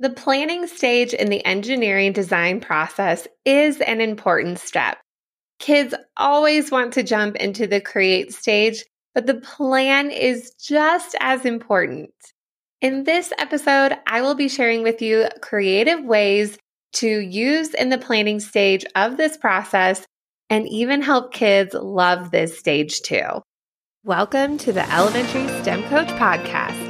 The planning stage in the engineering design process is an important step. Kids always want to jump into the create stage, but the plan is just as important. In this episode, I will be sharing with you creative ways to use in the planning stage of this process and even help kids love this stage too. Welcome to the Elementary STEM Coach Podcast,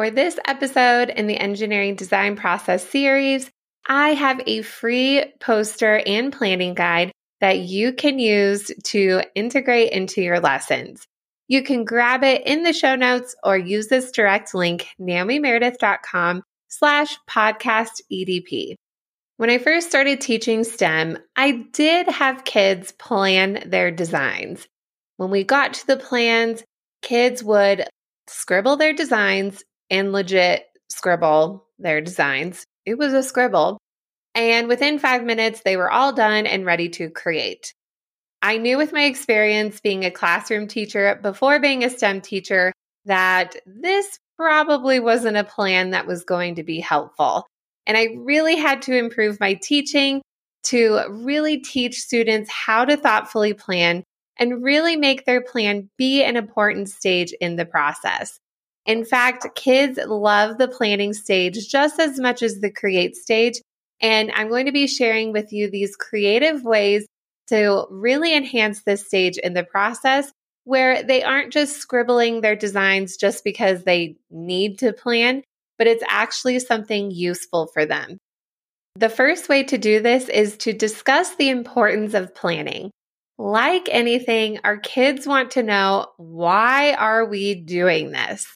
For this episode in the Engineering Design Process series, I have a free poster and planning guide that you can use to integrate into your lessons. You can grab it in the show notes or use this direct link, naomimeredith.com slash podcast EDP. When I first started teaching STEM, I did have kids plan their designs. When we got to the plans, kids would scribble their designs and legit scribble their designs. It was a scribble. And within five minutes, they were all done and ready to create. I knew with my experience being a classroom teacher before being a STEM teacher that this probably wasn't a plan that was going to be helpful. And I really had to improve my teaching to really teach students how to thoughtfully plan and really make their plan be an important stage in the process. In fact, kids love the planning stage just as much as the create stage. And I'm going to be sharing with you these creative ways to really enhance this stage in the process where they aren't just scribbling their designs just because they need to plan, but it's actually something useful for them. The first way to do this is to discuss the importance of planning. Like anything, our kids want to know why are we doing this?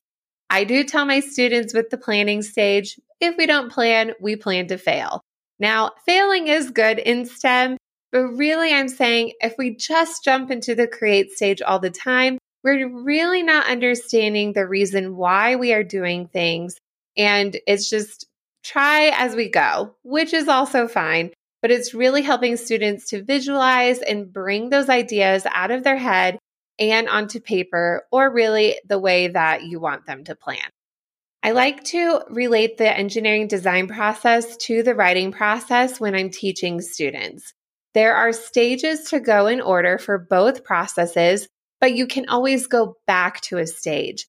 I do tell my students with the planning stage if we don't plan, we plan to fail. Now, failing is good in STEM, but really I'm saying if we just jump into the create stage all the time, we're really not understanding the reason why we are doing things. And it's just try as we go, which is also fine. But it's really helping students to visualize and bring those ideas out of their head and onto paper, or really the way that you want them to plan. I like to relate the engineering design process to the writing process when I'm teaching students. There are stages to go in order for both processes, but you can always go back to a stage.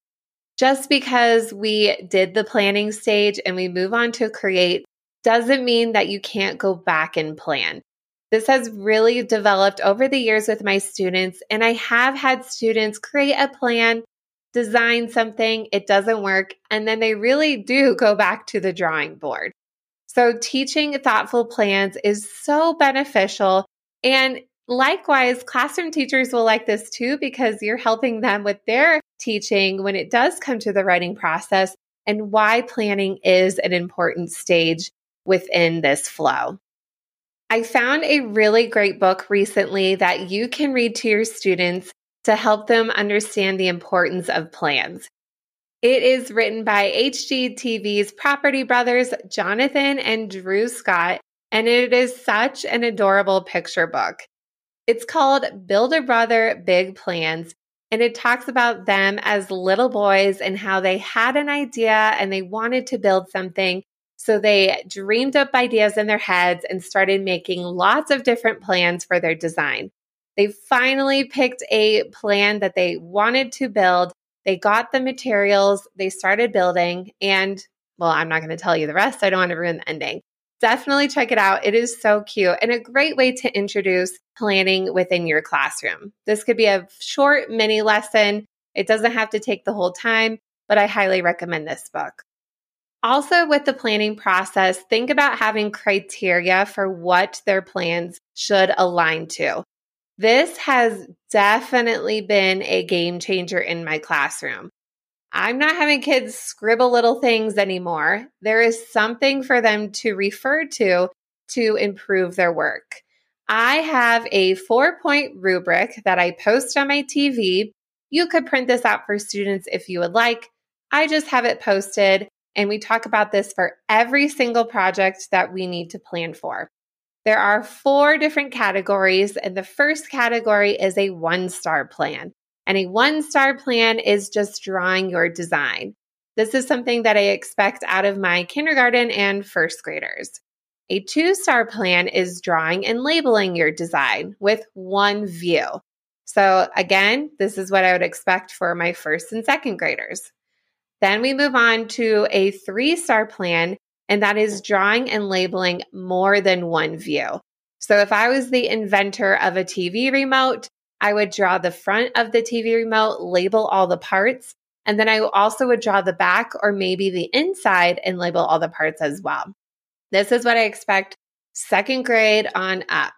Just because we did the planning stage and we move on to create doesn't mean that you can't go back and plan. This has really developed over the years with my students, and I have had students create a plan, design something, it doesn't work, and then they really do go back to the drawing board. So, teaching thoughtful plans is so beneficial. And likewise, classroom teachers will like this too because you're helping them with their teaching when it does come to the writing process and why planning is an important stage within this flow. I found a really great book recently that you can read to your students to help them understand the importance of plans. It is written by HGTV's Property Brothers, Jonathan and Drew Scott, and it is such an adorable picture book. It's called Builder Brothers Big Plans, and it talks about them as little boys and how they had an idea and they wanted to build something so they dreamed up ideas in their heads and started making lots of different plans for their design. They finally picked a plan that they wanted to build. They got the materials, they started building, and well, I'm not going to tell you the rest. I don't want to ruin the ending. Definitely check it out. It is so cute and a great way to introduce planning within your classroom. This could be a short mini lesson. It doesn't have to take the whole time, but I highly recommend this book. Also, with the planning process, think about having criteria for what their plans should align to. This has definitely been a game changer in my classroom. I'm not having kids scribble little things anymore. There is something for them to refer to to improve their work. I have a four point rubric that I post on my TV. You could print this out for students if you would like. I just have it posted, and we talk about this for every single project that we need to plan for. There are four different categories, and the first category is a one star plan. And a one star plan is just drawing your design. This is something that I expect out of my kindergarten and first graders. A two star plan is drawing and labeling your design with one view. So, again, this is what I would expect for my first and second graders. Then we move on to a three star plan, and that is drawing and labeling more than one view. So, if I was the inventor of a TV remote, I would draw the front of the TV remote, label all the parts, and then I also would draw the back or maybe the inside and label all the parts as well. This is what I expect second grade on up.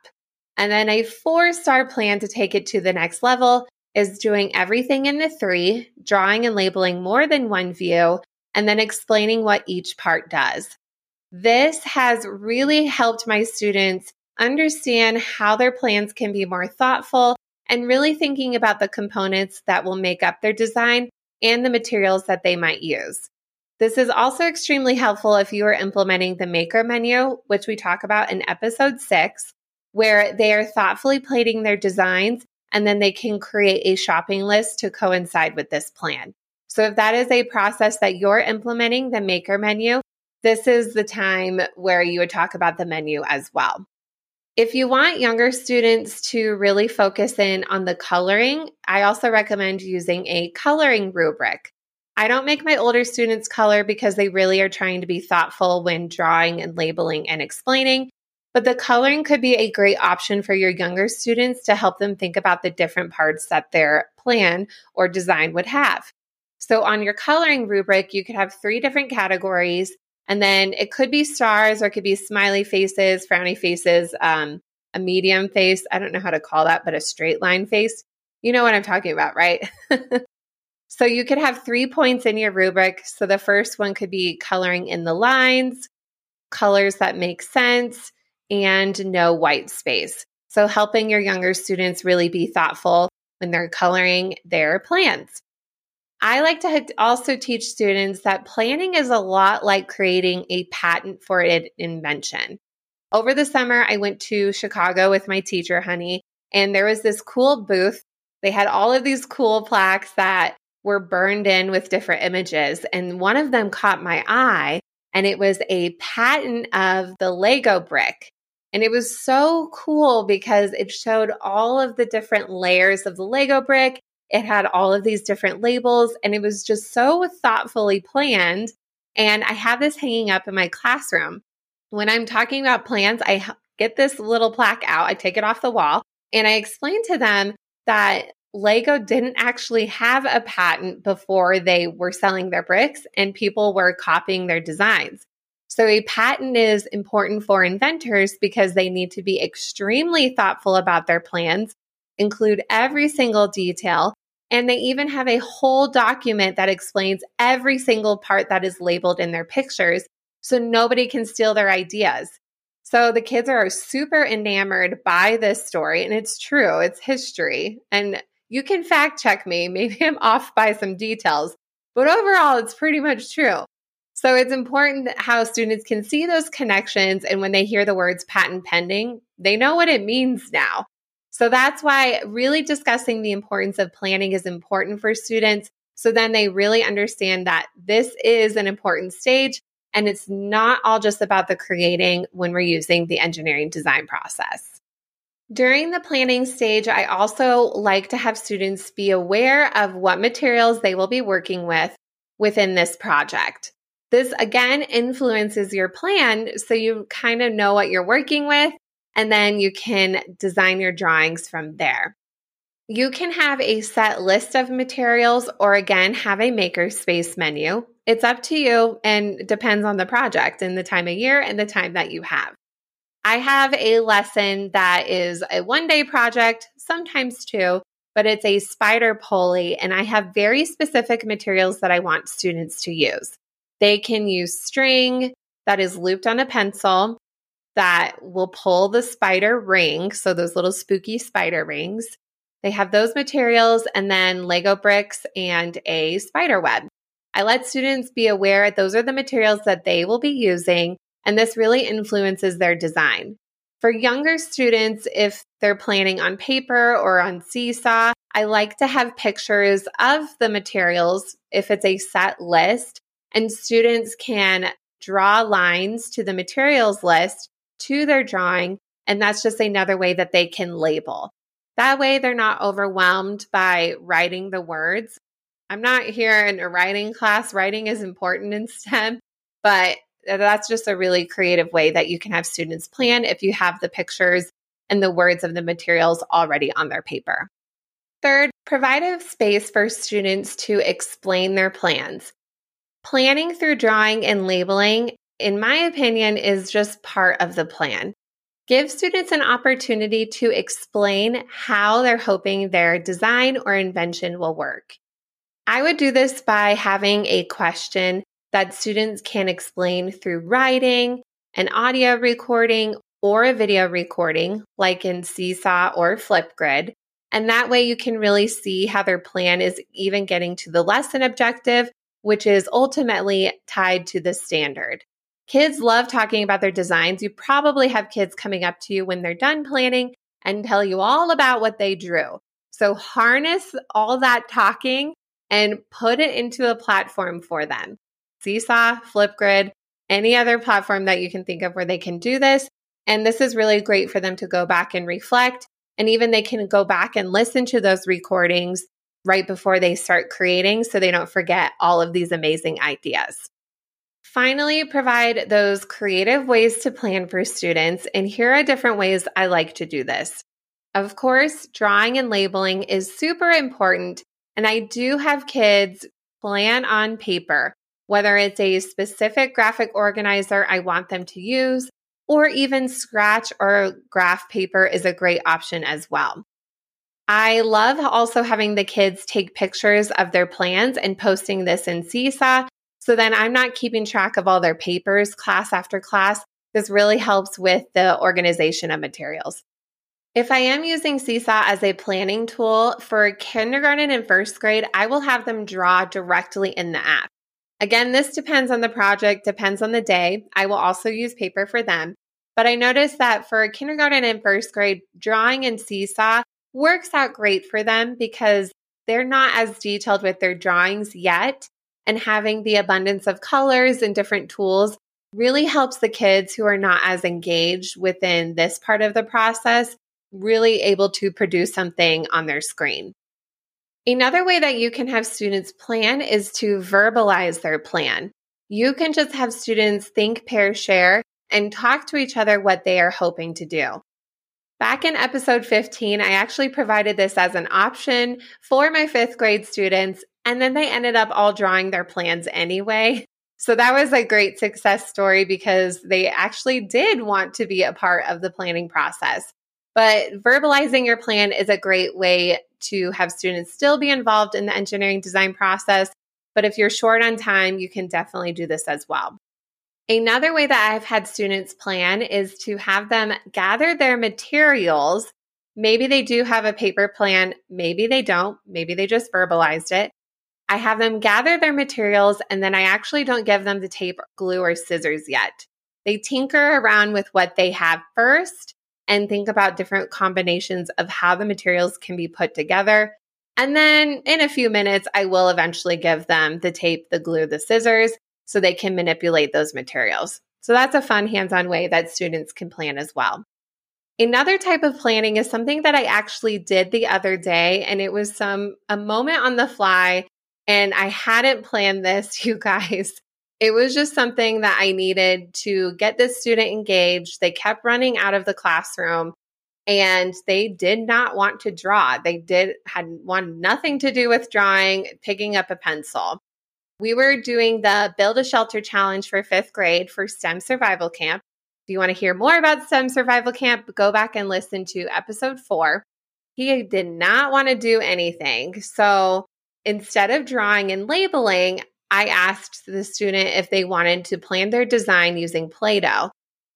And then a four star plan to take it to the next level is doing everything in the three, drawing and labeling more than one view, and then explaining what each part does. This has really helped my students understand how their plans can be more thoughtful and really thinking about the components that will make up their design and the materials that they might use. This is also extremely helpful if you are implementing the maker menu, which we talk about in episode six, where they are thoughtfully plating their designs and then they can create a shopping list to coincide with this plan. So if that is a process that you're implementing, the maker menu, this is the time where you would talk about the menu as well. If you want younger students to really focus in on the coloring, I also recommend using a coloring rubric. I don't make my older students color because they really are trying to be thoughtful when drawing and labeling and explaining. But the coloring could be a great option for your younger students to help them think about the different parts that their plan or design would have. So on your coloring rubric, you could have three different categories. And then it could be stars or it could be smiley faces, frowny faces, um, a medium face. I don't know how to call that, but a straight line face. You know what I'm talking about, right? So you could have three points in your rubric. So the first one could be coloring in the lines, colors that make sense, and no white space. So helping your younger students really be thoughtful when they're coloring their plans. I like to also teach students that planning is a lot like creating a patent for an invention. Over the summer, I went to Chicago with my teacher, Honey, and there was this cool booth. They had all of these cool plaques that were burned in with different images. And one of them caught my eye, and it was a patent of the Lego brick. And it was so cool because it showed all of the different layers of the Lego brick. It had all of these different labels, and it was just so thoughtfully planned. And I have this hanging up in my classroom. When I'm talking about plans, I get this little plaque out, I take it off the wall, and I explain to them that Lego didn't actually have a patent before they were selling their bricks and people were copying their designs. So, a patent is important for inventors because they need to be extremely thoughtful about their plans, include every single detail, and they even have a whole document that explains every single part that is labeled in their pictures so nobody can steal their ideas. So the kids are super enamored by this story, and it's true, it's history. And you can fact check me. Maybe I'm off by some details, but overall, it's pretty much true. So it's important how students can see those connections. And when they hear the words patent pending, they know what it means now. So that's why really discussing the importance of planning is important for students. So then they really understand that this is an important stage and it's not all just about the creating when we're using the engineering design process. During the planning stage, I also like to have students be aware of what materials they will be working with within this project. This again influences your plan so you kind of know what you're working with and then you can design your drawings from there. You can have a set list of materials or again have a makerspace menu. It's up to you and depends on the project and the time of year and the time that you have. I have a lesson that is a one day project, sometimes two, but it's a spider pulley, and I have very specific materials that I want students to use. They can use string that is looped on a pencil. that will pull the spider ring. So those little spooky spider rings. They have those materials and then Lego bricks and a spider web. I let students be aware those are the materials that they will be using, and this really influences their design. For younger students, if they're planning on paper or on Seesaw, I like to have pictures of the materials if it's a set list, and students can draw lines to the materials list to their drawing. And that's just another way that they can label. That way, they're not overwhelmed by writing the words. I'm not here in a writing class. Writing is important in STEM, but that's just a really creative way that you can have students plan if you have the pictures and the words of the materials already on their paper. Third, provide a space for students to explain their plans. Planning through drawing and labeling, in my opinion, is just part of the plan. Give students an opportunity to explain how they're hoping their design or invention will work. I would do this by having a question that students can explain through writing, an audio recording, or a video recording, like in Seesaw or Flipgrid. And that way you can really see how their plan is even getting to the lesson objective, which is ultimately tied to the standard. Kids love talking about their designs. You probably have kids coming up to you when they're done planning and tell you all about what they drew. So harness all that talking and put it into a platform for them. Seesaw, Flipgrid, any other platform that you can think of where they can do this. And this is really great for them to go back and reflect. And even they can go back and listen to those recordings right before they start creating so they don't forget all of these amazing ideas. Finally, provide those creative ways to plan for students. And here are different ways I like to do this. Of course, drawing and labeling is super important and I do have kids plan on paper, whether it's a specific graphic organizer I want them to use, or even scratch or graph paper is a great option as well. I love also having the kids take pictures of their plans and posting this in Seesaw. So then I'm not keeping track of all their papers class after class. This really helps with the organization of materials. If I am using Seesaw as a planning tool for kindergarten and first grade, I will have them draw directly in the app. Again, this depends on the project, depends on the day. I will also use paper for them. But I noticed that for kindergarten and first grade, drawing in Seesaw works out great for them because they're not as detailed with their drawings yet. And having the abundance of colors and different tools really helps the kids who are not as engaged within this part of the process really able to produce something on their screen. Another way that you can have students plan is to verbalize their plan. You can just have students think, pair, share, and talk to each other what they are hoping to do. Back in episode 15, I actually provided this as an option for my fifth grade students, and then they ended up all drawing their plans anyway. So that was a great success story because they actually did want to be a part of the planning process. But verbalizing your plan is a great way to have students still be involved in the engineering design process. But if you're short on time, you can definitely do this as well. Another way that I've had students plan is to have them gather their materials. Maybe they do have a paper plan, maybe they don't, maybe they just verbalized it. I have them gather their materials and then I actually don't give them the tape, glue, or scissors yet. They tinker around with what they have first and think about different combinations of how the materials can be put together. And then in a few minutes, I will eventually give them the tape, the glue, the scissors so they can manipulate those materials. So that's a fun hands on way that students can plan as well. Another type of planning is something that I actually did the other day, and it was some a moment on the fly. And I hadn't planned this, you guys. It was just something that I needed to get this student engaged. They kept running out of the classroom and they did not want to draw. They did had wanted nothing to do with drawing, picking up a pencil. We were doing the Build a Shelter Challenge for fifth grade for STEM Survival Camp. If you want to hear more about STEM Survival Camp, go back and listen to episode four. He did not want to do anything. So instead of drawing and labeling, I asked the student if they wanted to plan their design using Play Doh.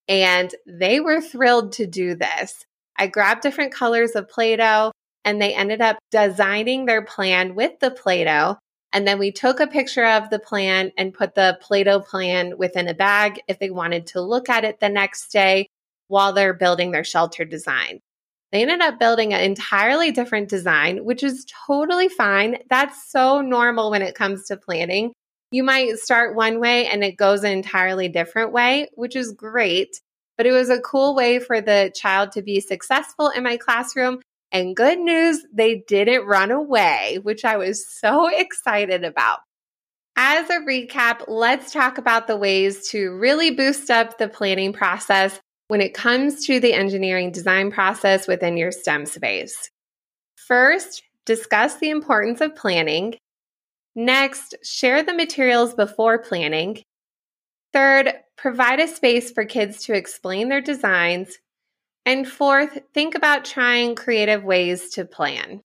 And they were thrilled to do this. I grabbed different colors of Play Doh and they ended up designing their plan with the Play Doh. And then we took a picture of the plan and put the Play Doh plan within a bag if they wanted to look at it the next day while they're building their shelter design. They ended up building an entirely different design, which is totally fine. That's so normal when it comes to planning. You might start one way and it goes an entirely different way, which is great. But it was a cool way for the child to be successful in my classroom. And good news, they didn't run away, which I was so excited about. As a recap, let's talk about the ways to really boost up the planning process when it comes to the engineering design process within your STEM space. First, discuss the importance of planning. Next, share the materials before planning. Third, provide a space for kids to explain their designs. And fourth, think about trying creative ways to plan.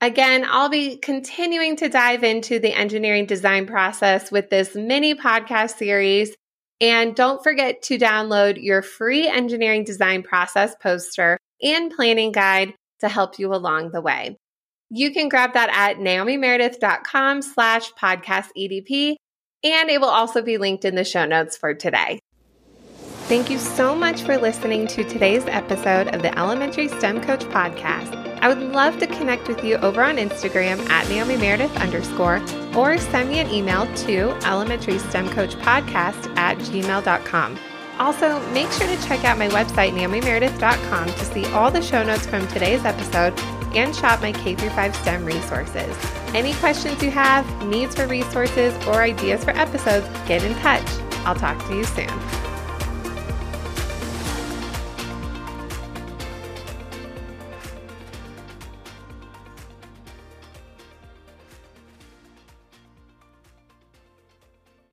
Again, I'll be continuing to dive into the engineering design process with this mini podcast series and don't forget to download your free engineering design process poster and planning guide to help you along the way. You can grab that at naomimeredith.com slash podcast EDP, and it will also be linked in the show notes for today. Thank you so much for listening to today's episode of the Elementary STEM Coach Podcast. I would love to connect with you over on Instagram at Naomi Meredith underscore or send me an email to elementary STEM coach podcast at gmail.com. Also, make sure to check out my website, naomimeredith.com, to see all the show notes from today's episode and shop my K 5 STEM resources. Any questions you have, needs for resources, or ideas for episodes, get in touch. I'll talk to you soon.